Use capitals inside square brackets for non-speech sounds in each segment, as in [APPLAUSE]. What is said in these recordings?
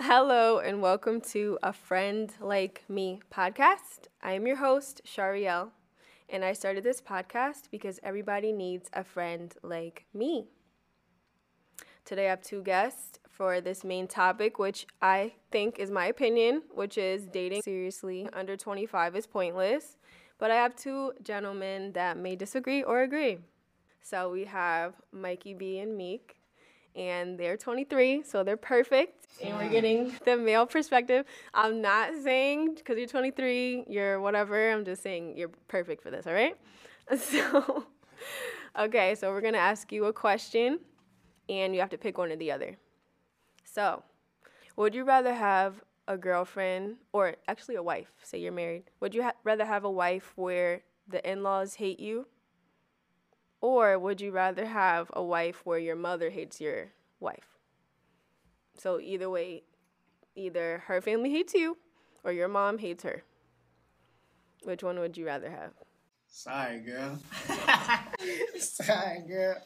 Hello and welcome to A Friend Like Me podcast. I am your host, Shariel, and I started this podcast because everybody needs a friend like me. Today I have two guests for this main topic, which I think is my opinion, which is dating seriously under 25 is pointless. But I have two gentlemen that may disagree or agree. So we have Mikey B and Meek and they're 23, so they're perfect. And we're getting the male perspective. I'm not saying because you're 23, you're whatever. I'm just saying you're perfect for this, all right? [LAUGHS] So, okay, so we're gonna ask you a question, and you have to pick one or the other. So, would you rather have a girlfriend, or actually a wife? Say you're married. Would you ha- rather have a wife where the in laws hate you or would you rather have a wife where your mother hates your wife? So either way, either her family hates you or your mom hates her. Which one would you rather have? Sorry, girl. [LAUGHS] [LAUGHS] Sorry, girl.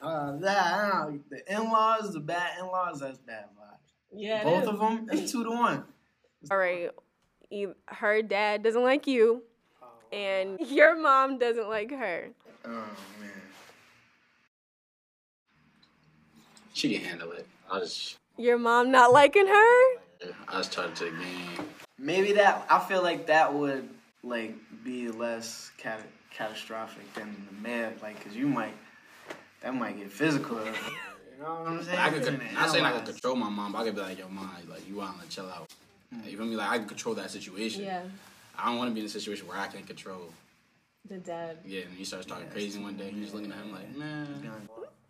Uh, that, the in-laws, the bad in-laws, that's bad vibes. Yeah, Both of them, it's two to one. All right, her dad doesn't like you, Oh, and [LAUGHS] your mom doesn't like her. oh man. She can handle it. I just, Your mom not liking her? I was try to take game. Maybe that I feel like that would like be less cat- catastrophic than the man, like, cause you might that might get physical. you know what I'm saying? I could, And not saying I could analyze. control my mom, but I could be like, yo, mom, like you want to chill out. Hmm. You feel me? Like I can control that situation. Yeah. I don't want to be in a situation where I can't control. the dad. Yeah, and he starts talking crazy one day. You're just looking at him like, man.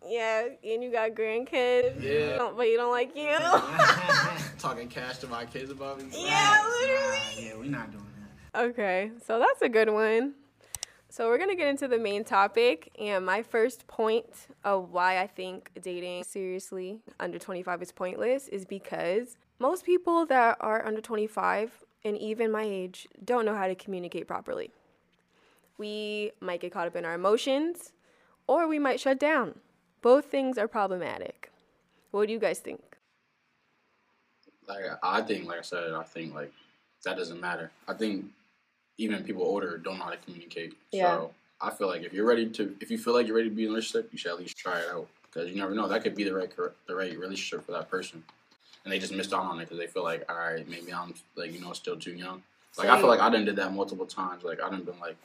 Yeah, and you got grandkids. Yeah. Don't- But you don't like you. [LAUGHS] talking cash to my kids about me. yeah, literally. Nah, yeah, we're not doing that. Okay, so that's a good one. So we're gonna get into the main topic, and my first point of why I think dating seriously under 25 is pointless is because most people that are under 25 and even my age don't know how to communicate properly. We might get caught up in our emotions, or we might shut down. Both things are problematic. What do you guys think? Like I think, like I said, I think like that doesn't matter. I think even people older don't know how to communicate. Yeah. So I feel like if you're ready to, if you feel like you're ready to be in a relationship, you should at least try it out because you never know that could be the right the right relationship for that person, and they just missed out on it because they feel like, all right, maybe I'm like you know still too young. Like I feel like I done did that multiple times. Like I done been like,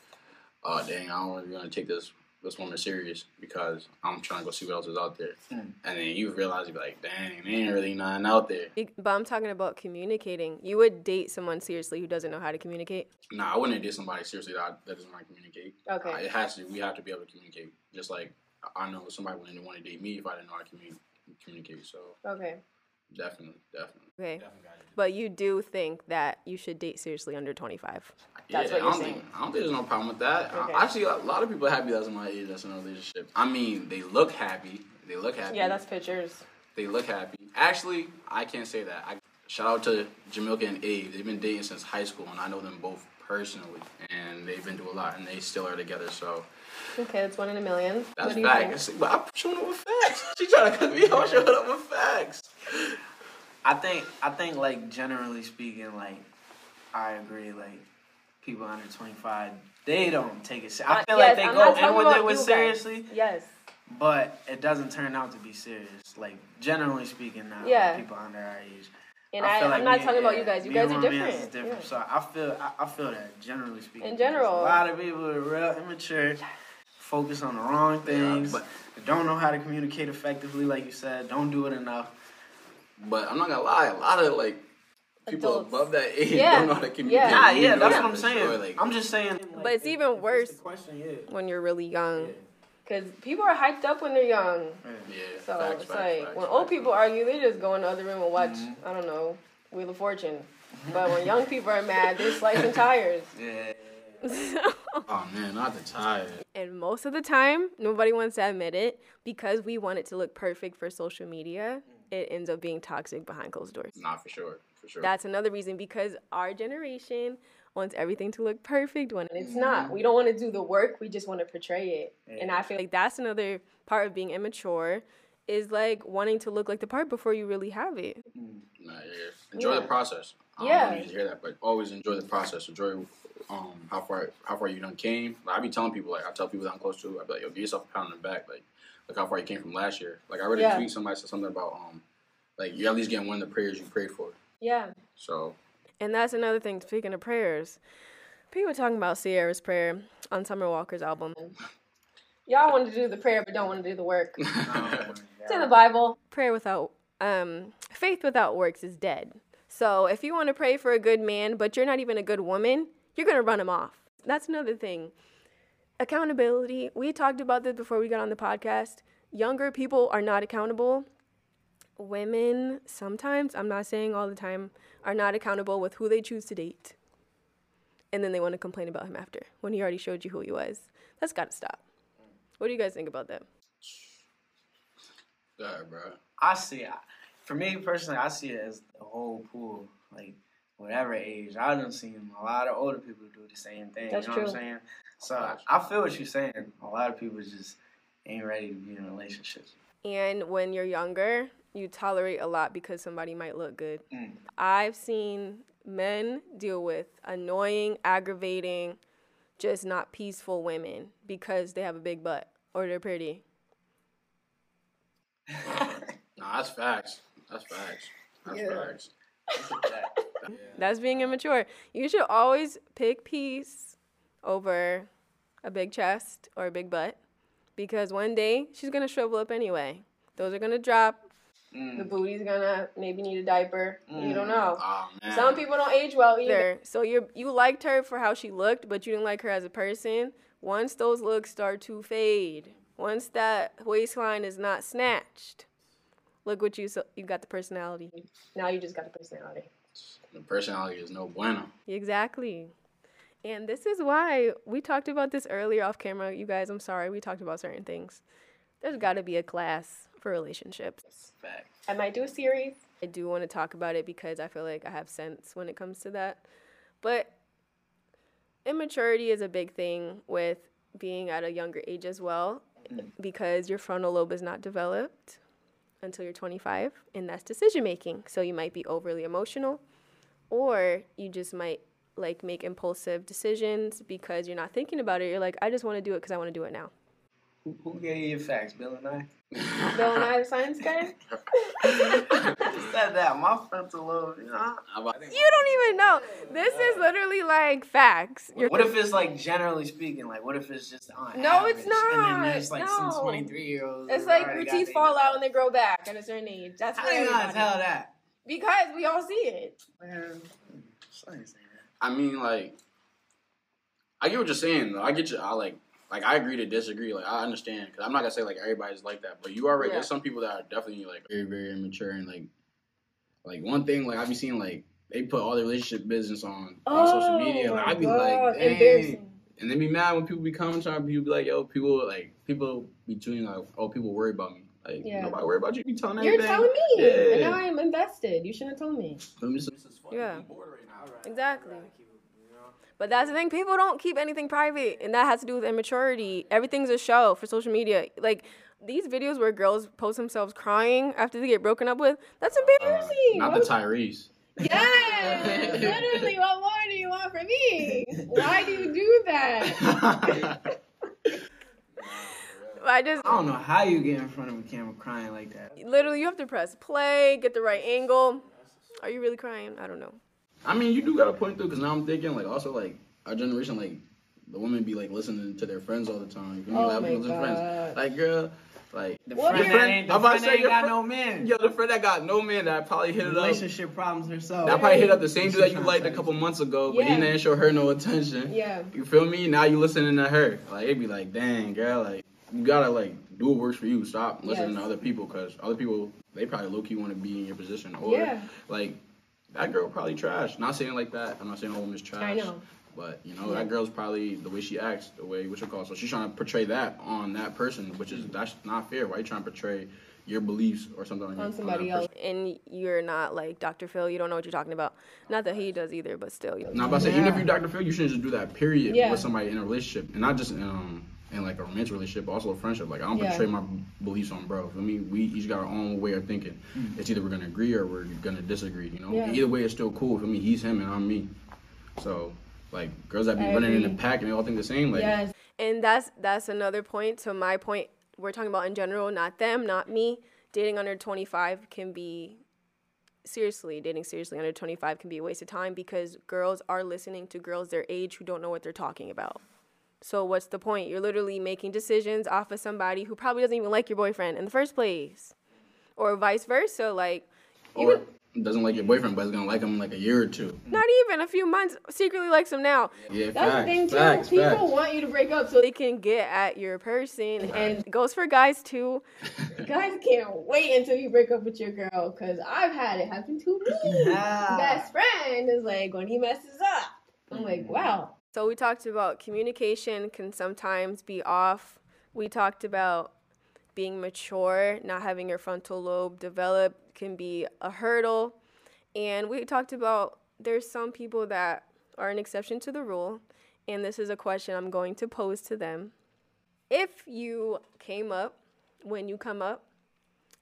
oh dang, I don't really want to take this this woman serious because I'm trying to go see what else is out there, Mm. and then you realize you're like, dang, there ain't really nothing out there. But I'm talking about communicating. You would date someone seriously who doesn't know how to communicate. Nah, I wouldn't date somebody seriously that, that doesn't want to communicate. Okay. Uh, it has to. We have to be able to communicate. Just like I know somebody wouldn't want to date me if I didn't know how to communi- communicate. So Okay. Definitely, definitely. Okay. definitely But you do think that you should date seriously under 25. That's yeah, what you're I don't saying. Think, I don't think there's no problem with that. Okay. I, actually, a lot of people happy that's my age that's in a relationship. I mean, they look happy. They look happy. Yeah, that's pictures. They look happy. Actually, I can't say that. I shout out to Jamilka and Abe. They've been dating since high school, and I know them both personally, and they've been through a lot, and they still are together. So Okay, that's one in a million. That's what do you facts. But I'm showing up with facts. [LAUGHS] She trying to cut me off, showing up with facts. I think I think like generally speaking, like I agree, like people under twenty five, they don't take it. se- I Uh, feel yes, like they I'm go in with it with you guys. seriously, Yes. but it doesn't turn out to be serious. Like generally speaking, now Yeah. like, people under our age. And I, feel I'm like not me- talking about you guys. You guys are different. is different. Yeah. So I feel I, I feel that generally speaking. In general. a lot of people are real immature, focus on the wrong things, but- don't know how to communicate effectively. Like you said, don't do it enough. But I'm not gonna lie, a lot of like people Adults. above that age Yeah. don't know how to communicate. Yeah. Yeah, yeah, that's what I'm saying. sure, like- I'm just saying. But it's even worse question, yeah. when you're really young. Yeah. Because people are hyped up when they're young. yeah, So facts, it's facts, like facts, when facts. old people argue, they just go in the other room and watch, Mm-hmm. I don't know, Wheel of Fortune. But when young people are mad, they're slicing [LAUGHS] tires. Yeah. [LAUGHS] Oh man, not the tire. And most of the time, nobody wants to admit it because we want it to look perfect for social media. It ends up being toxic behind closed doors. Not for sure, for sure. That's another reason because our generation wants everything to look perfect when it's mm-hmm. not. We don't want to do the work, we just want to portray it. And I feel like that's another part of being immature is like wanting to look like the part before you really have it. Mm, nah, yeah, enjoy Yeah. the process. I don't Yeah. know if you hear that, but always enjoy the process. Enjoy um how far how far you done came. Like I be telling people like I tell people that I'm close to, I be like, yo, give yourself a pound in the back. Like look how far you came from last year. Like I already Yeah. tweet somebody said something about um like you're at least getting one of the prayers you prayed for. Yeah. So And that's another thing. Speaking of prayers, people were talking about Ciara's prayer on Summer Walker's album. [LAUGHS] Y'all want to do the prayer, but don't want to do the work. [LAUGHS] [LAUGHS] It's in the Bible. Prayer without um faith without works is dead. So if you want to pray for a good man, but you're not even a good woman, you're gonna run him off. That's another thing. Accountability. We talked about this before we got on the podcast. Younger people are not accountable. Women sometimes, I'm not saying all the time, are not accountable with who they choose to date. And then they want to complain about him after when he already showed you who he was. That's gotta stop. What do you guys think about that? yeah, bro. I see it. For me personally, I see it as the whole pool. Like whatever age, I done seen a lot of older people do the same thing. That's you know what true. I'm saying? So I, I feel what you're saying. A lot of people just ain't ready to be in relationships. And when you're younger, you tolerate a lot because somebody might look good. Mm. I've seen men deal with annoying, aggravating, just not peaceful women because they have a big butt or they're pretty. [LAUGHS] Nah, that's facts. That's facts. That's Yeah. facts. [LAUGHS] That's being immature. You should always pick peace over a big chest or a big butt because one day she's going to shrivel up anyway. Those are going to drop. Mm. The booty's going to maybe need a diaper. You don't know. Oh. Some people don't age well either. So you you liked her for how she looked, but you didn't like her as a person. Once those looks start to fade, once that waistline is not snatched, look what you so you got the personality. Now you just got the personality. The personality is no bueno. Exactly. And this is why we talked about this earlier off camera. You guys, I'm sorry, we talked about certain things. There's got to be a class for relationships. Fact. I might do a series. I do want to talk about it because I feel like I have sense when it comes to that. But immaturity is a big thing with being at a younger age as well mm. because your frontal lobe is not developed until you're 25 and that's decision making. So you might be overly emotional or you just might like make impulsive decisions because you're not thinking about it. You're like, I just want to do it because I want to do it now. Who, who gave you your facts, Bill Nye? Bill Nye, the science guy? [LAUGHS] [LAUGHS] said that. My frontal lobe, you know. You don't even know. This is literally like facts. You're What if it's like generally speaking? Like, what if it's just on No, it's average, And not. then there's like some No. 23 year olds. It's like your teeth fall out and they grow back at a certain age. That's How for do you not everybody. tell that? Because we all see it. Man, science. I mean, like, I get what you're saying. Though. I get you. I like, like, I agree to disagree. Like, I understand because I'm not gonna say like everybody's like that, but you are right. Yeah. There's some people that are definitely like very, very immature and like, like one thing like I be seeing like they put all their relationship business on on social media. Like, I be like, oh, dang. And they be mad when people be commenting. People be like, yo, people like people be tweeting like, oh, people worry about me. Like Yeah. nobody worry about you. You be telling You're everything. telling me. Yeah. And now I'm invested. You shouldn't have told me. Let me see. Yeah. Exactly. But that's the thing, people don't keep anything private, and that has to do with immaturity. Everything's a show for social media. Like these videos where girls post themselves crying after they get broken up with, that's Uh, embarrassing. not the Tyrese. Yes, [LAUGHS] literally. What more do you want from me? Why do you do that? [LAUGHS] I just I don't know how you get in front of a camera crying like that. literally you have to press play, get the right angle. Are you really crying? I don't know. I mean, you do got a point though, because now I'm thinking like also like our generation like the women be like listening to their friends all the time. You feel me? Oh like, my listen friends. God. Like girl, like The What friend, if- that ain't, the I'm about to friend say ain't got fr- no man. yo, the friend that got no man that probably hit it up. Relationship problems herself. That probably hit up the same dude that you liked a couple months ago, but Yeah. he didn't show her no attention. Yeah. You feel me? Now you listening to her. Like it'd be like, dang, girl, like you gotta like do what works for you. Stop listening Yes. to other people because other people they probably low key want to be in your position. Or Yeah. like that girl probably trash. Not saying like that. I'm not saying a woman's trash. I know. But you know Yeah. that girl's probably the way she acts, the way what you call. So she's trying to portray that on that person, which is that's not fair. Why are you trying to portray your beliefs or something on, your- on somebody that else. And you're not like Dr. Phil, you don't know what you're talking about. Not that he does either, but still. You know. Now, if I say even if you're Dr. Phil, you shouldn't just do that. Period. Yeah. With somebody in a relationship, and not just um in like a romantic relationship, but also a friendship. Like I don't Yeah. portray my beliefs on bro. I mean, we each got our own way of thinking. Mm. It's either we're gonna agree or we're gonna disagree. You know, Yeah. either way, it's still cool. For me, he's him and I'm me. So like girls that be I running in the pack and they all think the same. Like yes. And that's that's another point. So my point, we're talking about in general, not them, not me. Dating under 25 can be seriously dating seriously under 25 can be a waste of time because girls are listening to girls their age who don't know what they're talking about. So what's the point? You're literally making decisions off of somebody who probably doesn't even like your boyfriend in the first place. Or vice versa, like or doesn't like your boyfriend, but is gonna like him in like a year or two. not even a few months secretly likes him now. Yeah, That's facts, the thing too. facts, People facts. want you to break up so They can get at your person and it goes for guys too. [LAUGHS] guys can't wait until you break up with your girl because I've had it happen to me. [LAUGHS] Ah. Best friend is like when he messes up. I'm like, wow. So we talked about communication can sometimes be off. We talked about being mature, not having your frontal lobe develop can be a hurdle. And we talked about there's some people that are an exception to the rule. And this is a question I'm going to pose to them. If you came up, when you come up,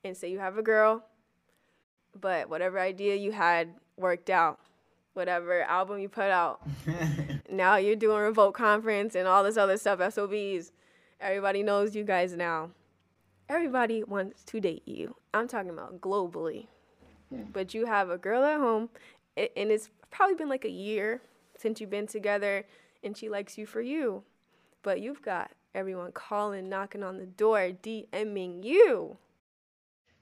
and say you have a girl, but whatever idea you had worked out, whatever album you put out, [LAUGHS] now you're doing revolt conference and all this other stuff, SOBs. Everybody knows you guys now. Everybody wants to date you. I'm talking about globally. Hmm. But you have a girl at home, and it's probably been like a year since you've been together, and she likes you for you. But you've got everyone calling, knocking on the door, DMing you.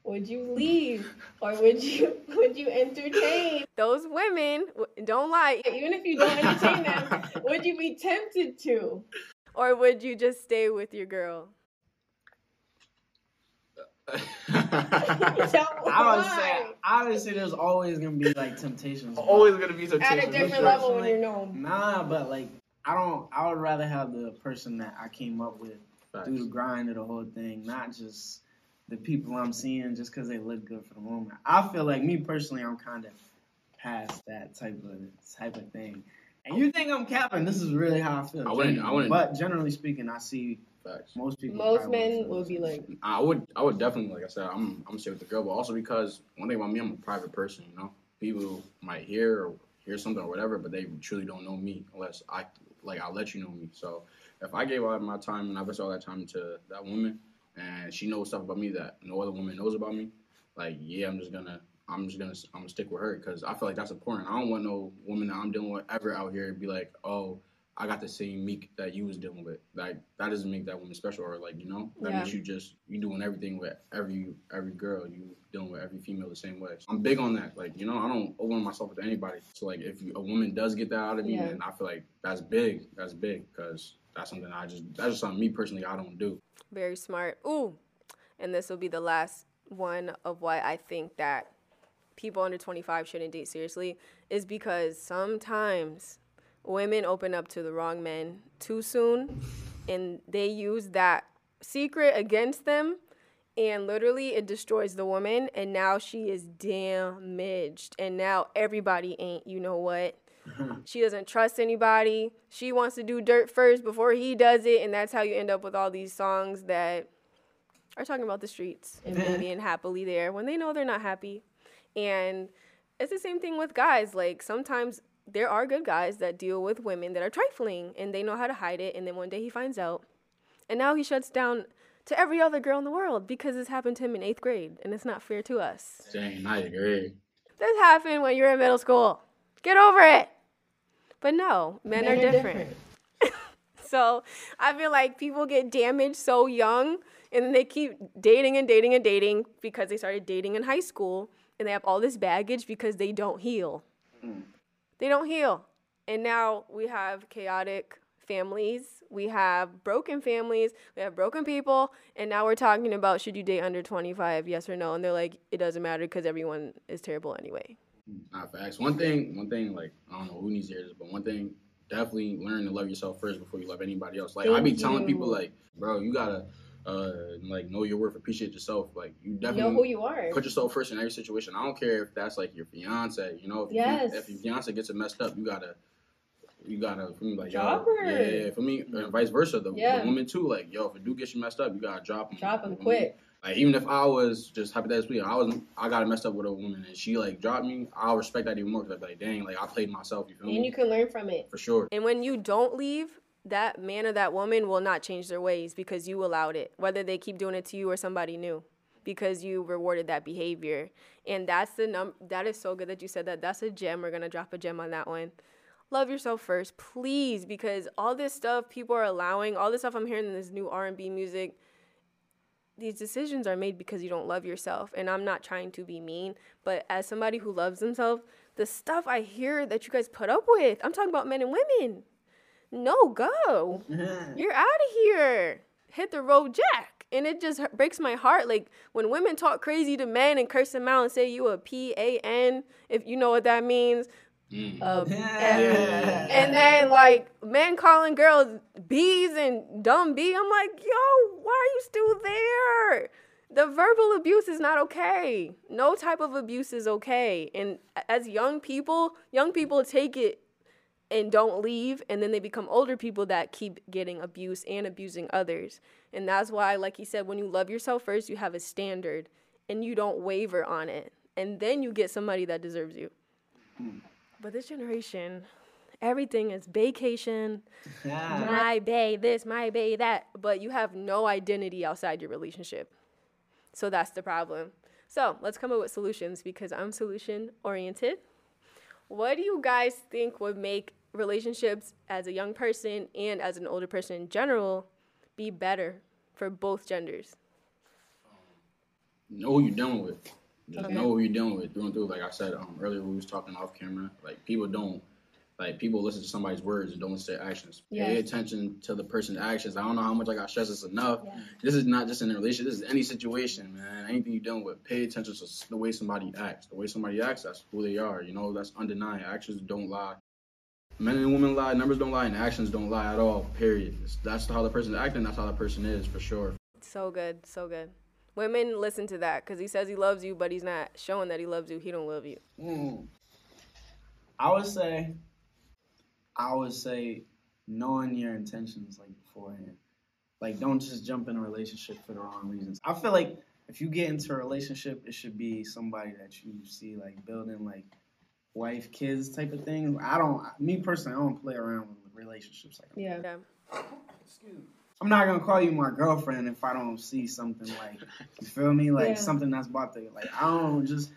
Would you leave or would you [LAUGHS] would you entertain? Those women, don't lie. Even if you don't entertain them, [LAUGHS] would you be tempted to? Or would you just stay with your girl? [LAUGHS] I would say, obviously, there's always gonna be like temptations. Always gonna be some At a tension. different level when you're known. Nah, but like, I don't. I would rather have the person that I came up with Facts. through the grind of the whole thing, not just the people I'm seeing just because they look good for the moment. I feel like me personally, I'm kind of past that type of type of thing. And you think I'm capping? This is really how I feel. I wouldn't- I wouldn't- But generally speaking, I see Facts. most people. Most men feel will be like, I would, I would definitely, like I said, I'm, I'm gonna with the girl, but also because one thing about me, I'm a private person. You know, people might hear or hear something or whatever, but they truly don't know me unless I, like, I'll let you know me. So if I gave all my time and I invested all that time to that woman, and she knows stuff about me that no other woman knows about me, like, yeah, I'm just gonna, I'm just gonna, I'm gonna stick with her because I feel like that's important. I don't want no woman that I'm dealing with ever out here be like, oh. I got the same Meek that you was dealing with. Like that doesn't make that woman special, or like you know that Yeah. makes you just you doing everything with every every girl. You dealing with every female the same way. I'm big on that. Like you know, I don't open myself to anybody. So like if a woman does get that out of me, Yeah. then I feel like that's big. That's big because that's something I just that's just something me personally I don't do. Very smart. Ooh, and this will be the last one of why I think that people under 25 shouldn't date seriously is because sometimes women open up to the wrong men too soon and they use that secret against them and literally it destroys the woman and now she is damaged and now everybody ain't you know what? [LAUGHS] She doesn't trust anybody. She wants to do dirt first before he does it and that's how you end up with all these songs that are talking about the streets and [LAUGHS] being happily there when they know they're not happy. And it's the same thing with guys like sometimes there are good guys that deal with women that are trifling and they know how to hide it and then one day he finds out and now he shuts down to every other girl in the world because this happened to him in eighth grade and it's not fair to us. Dang, I agree. this happened when you're in middle school. Get over it. But no men, are, different. [LAUGHS] so i feel like people get damaged so young and then they keep dating and dating and dating because they started dating in high school and they have all this baggage because they don't heal hmm. They don't heal. And now we have chaotic families, we have broken families, we have broken people, and now we're talking about should you date under 25, yes or no? And they're like, it doesn't matter because everyone is terrible anyway. Not facts. One thing, one thing, like I don't know who needs to hear this, but one thing, definitely learn to love yourself first before you love anybody else. Like I be Thank telling you. people, like, bro, you gotta, uh, like know your worth, appreciate yourself. Like you definitely Know who you are. put yourself first in every situation. I don't care if that's like your fiance. You know, if, Yes. you, if your fiance gets it messed up, you gotta you gotta for me like Drop yo, her. yeah, yeah, for me and vice versa. The, Yeah. the woman too, like yo, if a dude gets you messed up, you gotta drop him. Drop him For quick. Like even if I was just hypothetically, I was I got messed up with a woman and she like dropped me, I'll respect that even more because I'd be like, dang, like I played myself. You feel And me? And you can learn from it. for sure. And when you don't leave, that man or that woman will not change their ways because you allowed it, whether they keep doing it to you or somebody new, because you rewarded that behavior. And that's the num. That is so good that you said that. That's a gem. We're gonna drop a gem on that one. Love yourself first, please, because all this stuff people are allowing, all this stuff I'm hearing in this new R&B music, these decisions are made because you don't love yourself. And I'm not trying to be mean, but as somebody who loves themselves, the stuff I hear that you guys put up with, I'm talking about men and women. No, go. You're out of here. Hit the road, Jack. And it just breaks my heart. Like when women talk crazy to men and curse them out and say you a P A N, if you know what that means. Mm. Uh, Yeah. and then like men calling girls bees and dumb bee. I'm like, yo, why are you still there? The verbal abuse is not okay. No type of abuse is okay. And as young people, young people take it and don't leave and then they become older people that keep getting abused and abusing others. And that's why like he said when you love yourself first, you have a standard and you don't waver on it. And then you get somebody that deserves you. Hmm. But this generation, everything is vacation, Yeah. my bay this, my bay that, but you have no identity outside your relationship. So that's the problem. So let's come up with solutions because I'm solution oriented. What do you guys think would make relationships as a young person and as an older person in general be better for both genders? know who you're dealing with. Just Okay. know who you're dealing with through and through. Like I said um, earlier, we was talking off camera. Like people don't, like people listen to somebody's words and don't listen to their actions. Pay attention to the person's actions. I don't know how much I got stressed this enough. Yeah. This is not just in a relationship. This is any situation, man. Anything you're dealing with. Pay attention to the way somebody acts. The way somebody acts, that's who they are. You know, that's undeniable. Actions don't lie. Men and women lie. Numbers don't lie, and actions don't lie at all. Period. That's how the person's acting. That's how the person is for sure. So good, so good. Women listen to that because he says he loves you, but he's not showing that he loves you. He don't love you. Mm. I would say, I would say, knowing your intentions like beforehand. Like, don't just jump in a relationship for the wrong reasons. I feel like if you get into a relationship, it should be somebody that you see like building like wife, kids type of thing. I don't, me personally, I don't play around with relationships like that. Yeah. Yeah. I'm not gonna call you my girlfriend if I don't see something like you feel me, like Yeah. something that's about to like I don't just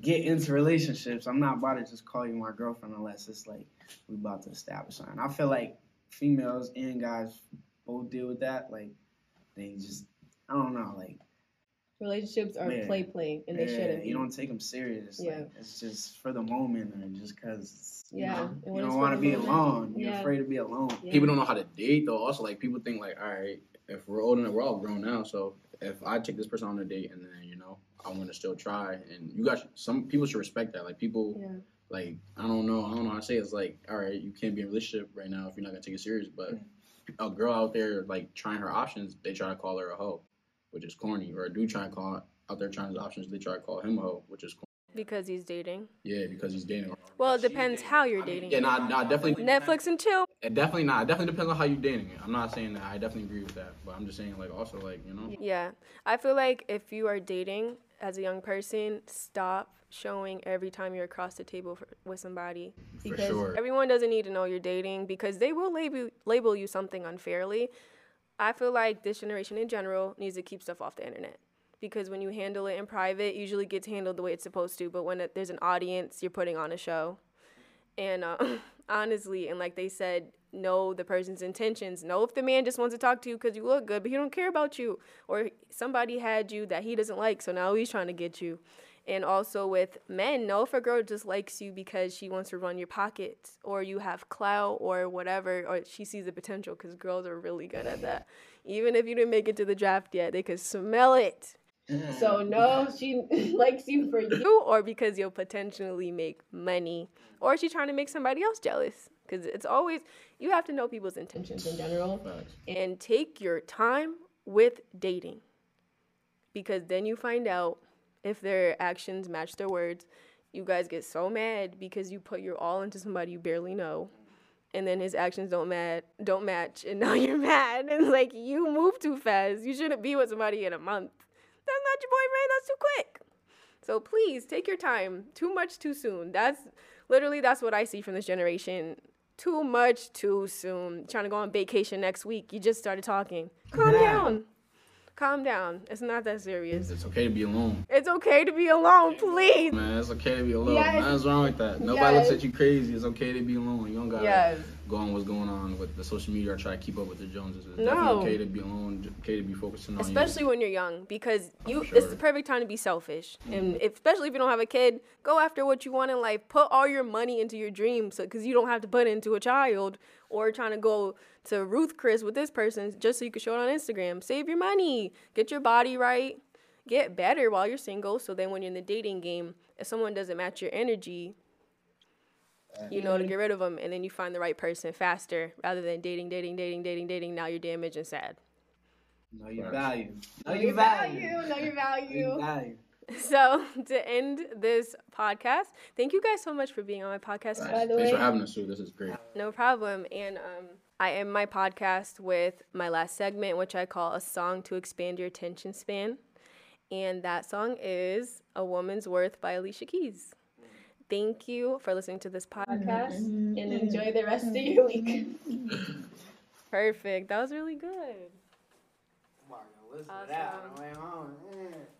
get into relationships. I'm not about to just call you my girlfriend unless it's like we about to establish something. I feel like females and guys both deal with that. Like they just I don't know, like Relationships are Yeah. play play, and they yeah, shouldn't. you don't take them serious. Yeah. Like, it's just for the moment or just because you, Yeah, know, and you when it's don't want to be moment, alone. You're yeah. afraid to be alone. Yeah. people don't know how to date though. Also, like people think like, all right, if we're old enough, we're all grown now. So if I take this person on a date and then you know I want to still try, and you got some people should respect that. Like people, Yeah. like I don't know, I don't know how to say it. it's like, all right, you can't be in a relationship right now if you're not gonna take it serious. But a girl out there like trying her options, they try to call her a hoe, which is corny. Or a dude trying to call out there trying his options, they try to call him a hoe, which is corny. Because he's dating. Yeah, because he's dating. Well, it depends how you're dating. Yeah, nah, nah, definitely. Netflix and chill. It definitely not. It definitely depends on how you're dating it. I'm not saying that. I definitely agree with that. But I'm just saying, like, also, like, you know, Yeah. I feel like if you are dating as a young person, stop showing every time you're across the table for, with somebody. for Because sure. Everyone doesn't need to know you're dating because they will label label you something unfairly. I feel like this generation in general needs to keep stuff off the internet because when you handle it in private, it usually gets handled the way it's supposed to. But when it, there's an audience, you're putting on a show. And uh, [LAUGHS] honestly, and like they said, know the person's intentions. Know if the man just wants to talk to you because you look good, but he don't care about you, or somebody had you that he doesn't like, so now he's trying to get you. And also with men, know if a girl just likes you because she wants to run your pockets, or you have clout, or whatever, or she sees the potential. Because girls are really good at that. Even if you didn't make it to the draft yet, they could smell it. Mm. So no, she [LAUGHS] likes you for you. You or because you'll potentially make money, or she's trying to make somebody else jealous. Because it's always you have to know people's intentions In general, and take your time with dating because then you find out if their actions match their words you guys get so mad because you put your all into somebody you barely know and then his actions don't mad don't match and [LAUGHS] now you're mad and like you move too fast. You shouldn't be with somebody in a month. That's not your boyfriend, that's too quick. So please take your time. Too much too soon. That's literally that's what I see from this generation. Too much too soon. Trying to go on vacation next week. You just started talking. Calm Yeah. down. Calm down. It's not that serious. It's okay to be alone. It's okay to be alone, please. Man, it's okay to be alone. Yes. Nothing's wrong with that. Nobody looks at you crazy. It's okay to be alone. You don't gotta Yes. go on what's going on with the social media or try to keep up with the Joneses. It's No. definitely okay to be alone. j- Okay to be focusing on Especially you. when you're young, because oh, you sure. it's the perfect time to be selfish. Mm-hmm. And if, especially if you don't have a kid, go after what you want in life. Put all your money into your dreams, because you don't have to put it into a child or trying to go to Ruth Chris with this person just so you can show it on Instagram. Save your money, get your body right, get better while you're single. So then when you're in the dating game, if someone doesn't match your energy, you know to get rid of them, and then you find the right person faster rather than dating, dating, dating, dating, dating. Now you're damaged and sad. Know your value. Know Know your value. Know your Know your value. value. [LAUGHS] So to end this podcast, thank you guys so much for being on my podcast. Right. By the Thanks for having us, Sue. This is great. No problem. And um, I end my podcast with my last segment, which I call a song to expand your attention span. And that song is A Woman's Worth by Alicia Keys. Thank you for listening to this podcast. Mm-hmm. And mm-hmm. enjoy the rest of your week. [LAUGHS] Perfect. That was really good. Come on, listen to that Awesome.